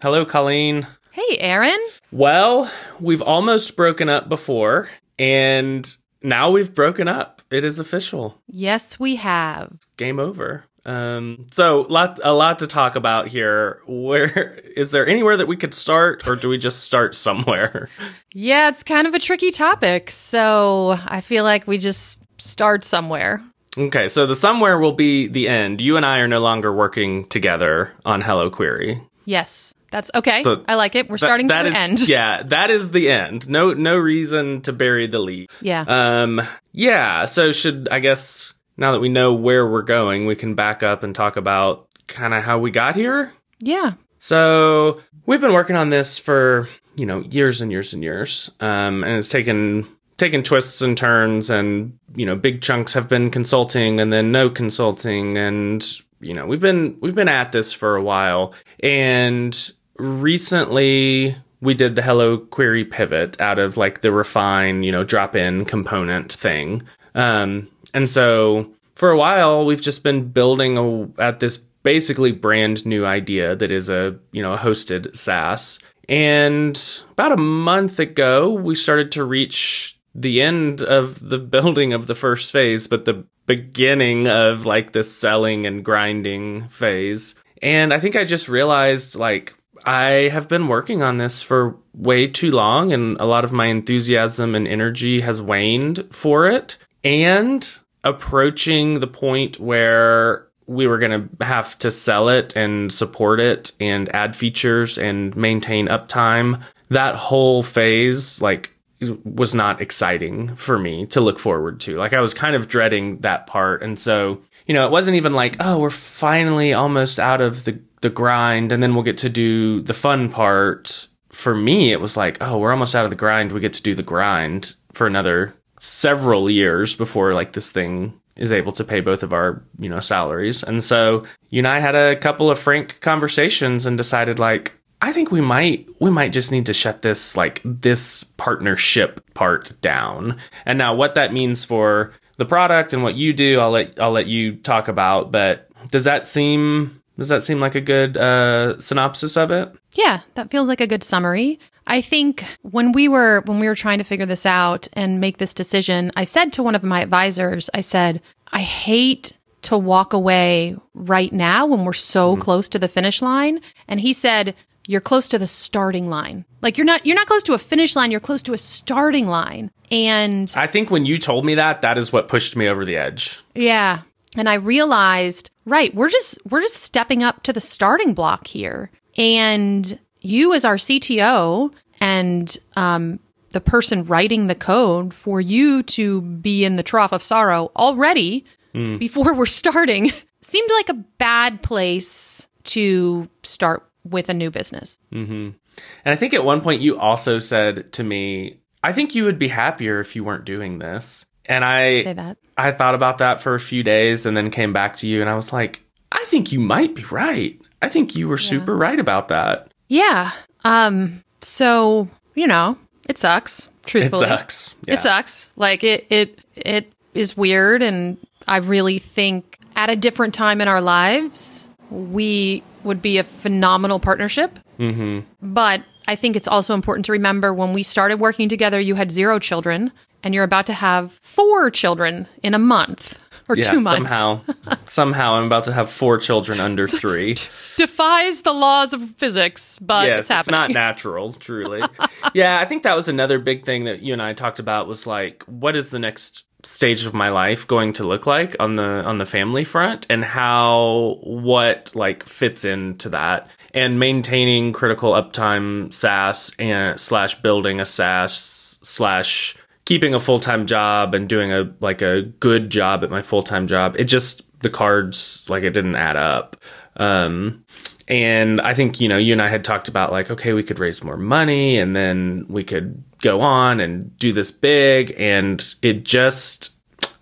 Hello, Colleen. Hey, Aaron. Well, we've almost broken up before, and now we've broken up. It is official. Yes, we have. Game over. Um, so lot a lot to talk about here. Where is there anywhere that we could start, or do we just start somewhere? Yeah, it's kind of a tricky topic, so I feel like we just start somewhere. Okay, so the somewhere will be the end. You and I are no longer working together on Hello Query. Yes, that's okay. So I like it. We're starting That from is- the end. Yeah, that is the end. No, no reason to bury the lead. Yeah. Um, yeah. So should I guess now that we know where we're going, we can back up and talk about kind of how we got here. yeah. So we've been working on this for you know years and years and years, um, and it's taken taken twists and turns, and you know big chunks have been consulting, and then no consulting, and you know we've been we've been at this for a while, and recently we did the Hello Query pivot out of like the refine, you know, drop in component thing. Um, and so for a while, we've just been building a, at this basically brand new idea that is a, you know, a hosted SaaS. And about a month ago, we started to reach the end of the building of the first phase, but the beginning of like the selling and grinding phase. And I think I just realized like I have been working on this for way too long, and a lot of my enthusiasm and energy has waned for it. And approaching the point where we were going to have to sell it and support it and add features and maintain uptime, that whole phase, like, was not exciting for me to look forward to. Like, I was kind of dreading that part. And so, you know, it wasn't even like, oh, we're finally almost out of the, the grind and then we'll get to do the fun part. For me, it was like, oh, we're almost out of the grind. We get to do the grind for another several years before like this thing is able to pay both of our, you know, salaries. And so you and I had a couple of frank conversations and decided like, I think we might we might just need to shut this like this partnership part down. And now what that means for the product and what you do, I'll let I'll let you talk about, but does that seem does that seem like a good uh synopsis of it? Yeah, that feels like a good summary. I think when we were when we were trying to figure this out and make this decision, I said to one of my advisors, I said, I hate to walk away right now when we're so close to the finish line. And he said, you're close to the starting line. Like you're not you're not close to a finish line, you're close to a starting line. And I think when you told me that, that is what pushed me over the edge. yeah. And I realized, right, we're just we're just stepping up to the starting block here. And you as our CTO and um the person writing the code for you to be in the trough of sorrow already before we're starting seemed like a bad place to start with a new business. And I think at one point you also said to me, I think you would be happier if you weren't doing this. And Say I that. I thought about that for a few days and then came back to you and I was like, I think you might be right. I think you were super right about that. Yeah. Um so, you know, it sucks, truthfully. It sucks. Yeah. It sucks. Like it it it is weird and I really think at a different time in our lives we would be a phenomenal partnership. Mm-hmm. But I think it's also important to remember when we started working together, you had zero children, and you're about to have four children in a month or Yeah, two months. somehow, somehow I'm about to have four children under three. Defies the laws of physics, but yes, it's happening. not natural, truly. yeah, I think that was another big thing that you and I talked about was like, what is the next stage of my life going to look like on the on the family front, and how what like fits into that, and maintaining critical uptime SaaS and slash building a SaaS slash keeping a full time job and doing a like a good job at my full time job. It just the cards like it didn't add up. Um, and I think, you know, you and I had talked about like, okay, we could raise more money and then we could go on and do this big. And it just,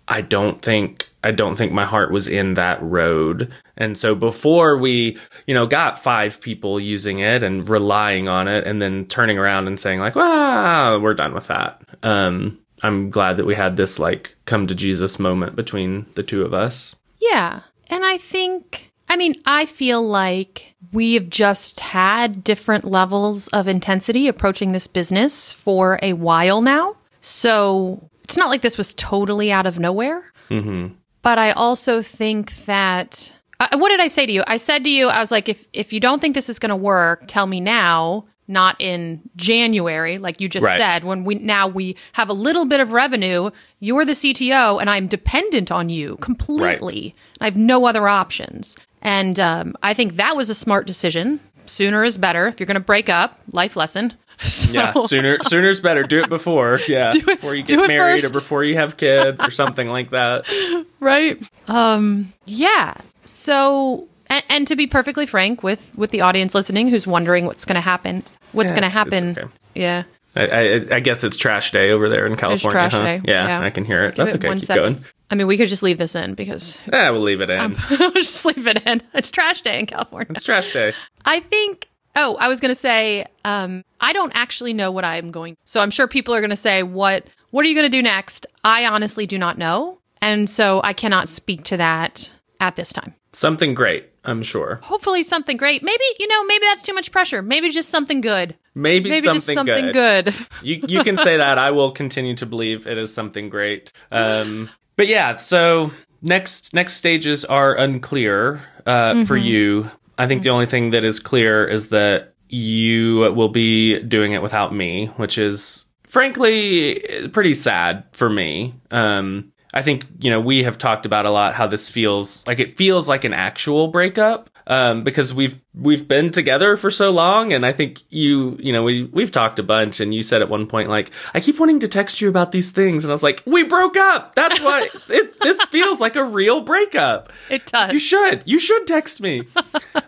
I don't think, I don't think my heart was in that road. And so before we, you know, got five people using it and relying on it and then turning around and saying like, well, we're done with that. Um, I'm glad that we had this like come to Jesus moment between the two of us. Yeah. And I think, I mean, I feel like we've just had different levels of intensity approaching this business for a while now. So it's not like this was totally out of nowhere. Mm-hmm. But I also think that. Uh, what did I say to you? I said to you, I was like, if if you don't think this is going to work, tell me now, not in January, like you just Right. said. When we now we have a little bit of revenue, you're the CTO, and I'm dependent on you completely. I have no other options, and um, I think that was a smart decision. Sooner is better. If you're going to break up, life lesson. So, Yeah, sooner sooner's better. Do it before. Yeah, before you get married first. or before you have kids or something like that. right um yeah so and, and to be perfectly frank with with the audience listening who's wondering what's going to happen what's Yeah, going to it's- it's happen okay. yeah I, I, I guess it's trash day over there in California. trash huh? day, Yeah, yeah. I can hear it. Give That's it okay. one Keep second. going. i mean we could just leave this in because Yeah, we'll leave it in. we'll just leave it in it's trash day in california it's trash day. i think oh i was going to say um i don't actually know what i'm going so i'm sure people are going to say what what are you going to do next i honestly do not know and so i cannot speak to that at this time Something great, I'm sure. hopefully something great. Maybe, you know, maybe that's too much pressure. Maybe just something good. Maybe, Maybe something, just something good. good. You you can say that. I will continue to believe it is something great. Um, but yeah, so next next stages are unclear uh, for you. I think the only thing that is clear is that you will be doing it without me, which is frankly pretty sad for me. Um, I think you know we have talked about a lot how this feels like it feels like an actual breakup um, because we've we've been together for so long, and I think you you know we we've talked a bunch, and you said at one point like I keep wanting to text you about these things, and I was like we broke up. That's why it, this feels like a real breakup. It does. You should you should text me.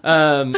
Um,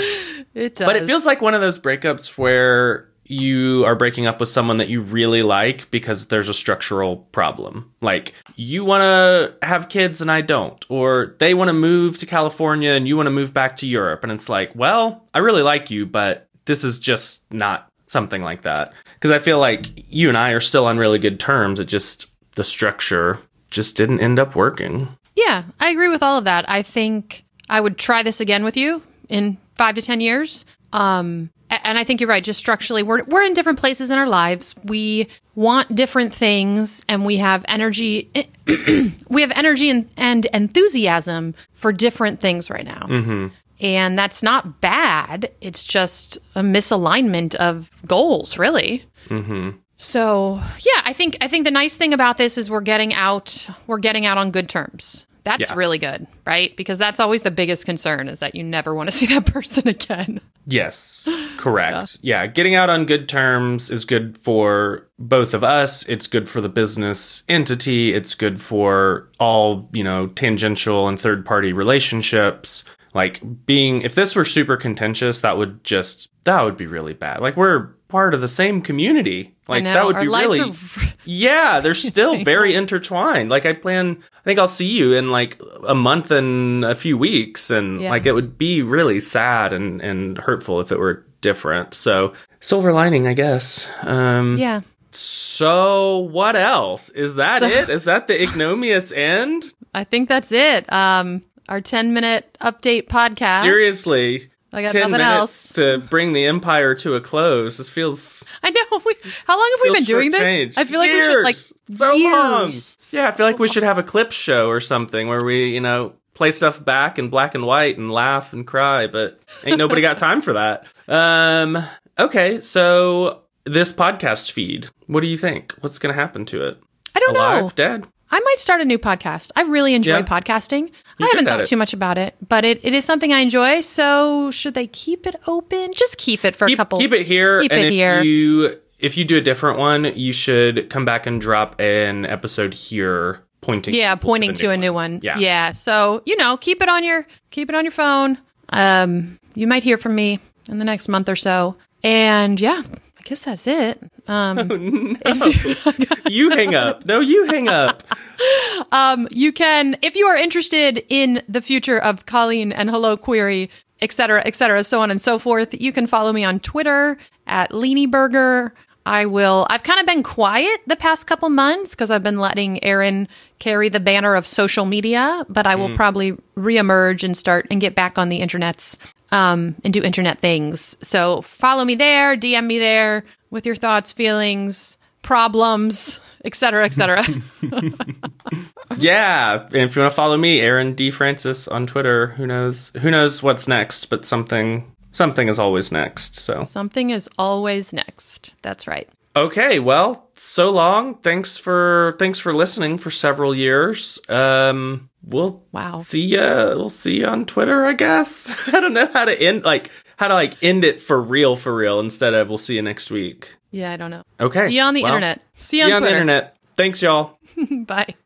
it does. but it feels like one of those breakups where you are breaking up with someone that you really like because there's a structural problem. Like you want to have kids and I don't, or they want to move to California and you want to move back to Europe. And it's like, well, I really like you, but this is just not something like that. Because I feel like you and I are still on really good terms. It just, the structure just didn't end up working. yeah, I agree with all of that. I think I would try this again with you in five to 10 years. Um, and I think you're right. Just structurally, we're, we're in different places in our lives. We want different things and we have energy. we have energy and, and enthusiasm for different things right now. Mm-hmm. And that's not bad. It's just a misalignment of goals, really. Mm-hmm. So yeah, I think I think the nice thing about this is we're getting out we're getting out on good terms. That's Yeah. really good, right? Because that's always the biggest concern is that you never want to see that person again. Yes, correct. Yeah. getting out on good terms is good for both of us. It's good for the business entity. It's good for all, you know, tangential and third party relationships. Like being, if this were super contentious, that would just, that would be really bad. Like we're part of the same community. Like that would our be really, are- yeah, they're still very intertwined. Like I plan, I think I'll see you in like a month and a few weeks, and Yeah. like it would be really sad and and hurtful if it were different. So silver lining, I guess. Um, Yeah. So what else? Is that So- it? Is that the ignominious end? I think that's it. Um our 10 minute update podcast. Seriously. I got 10 nothing minutes else. to bring the empire to a close. This feels I know. We, how long have we been doing this? I feel like years. we should like so long. years. Yeah, I feel like we should have a clip show or something where we, you know, play stuff back in black and white and laugh and cry, but ain't nobody got time for that. Um okay, so this podcast feed, what do you think? What's going to happen to it? I don't Alive, know. dead? I might start a new podcast. I really enjoy Yeah. podcasting. I You're haven't thought it. too much about it, but it, it is something I enjoy. So should they keep it open? Just keep it for keep, a couple. keep it here Keep and it if here. you if you do a different one, you should come back and drop an episode here pointing yeah, pointing the to, a new one. Yeah. yeah. So you know, keep it on your keep it on your phone. Um, you might hear from me in the next month or so. And yeah, I guess that's it. Um, you hang up. No, you hang up. Um, you can, if you are interested in the future of Colleen and Hello Query, et cetera, et cetera, so on and so forth, you can follow me on Twitter at leenyburger. I will. I've kind of been quiet the past couple months because I've been letting Aaron carry the banner of social media, but I will probably reemerge and start and get back on the internets um, and do internet things. So follow me there, DM me there with your thoughts, feelings, problems, etc., etc. Yeah, and if you want to follow me, Aaron D Francis on Twitter, who knows who knows what's next, but something something is always next. So Something is always next. That's right. Okay, well, so long. Thanks for thanks for listening for several years. Um we'll Wow. see ya we'll see you on Twitter, I guess. I don't know how to end like how to like end it for real for real instead of we'll see you next week. Yeah, I don't know. Okay. See you on the well, internet. See See you on on the internet. Thanks y'all. Bye.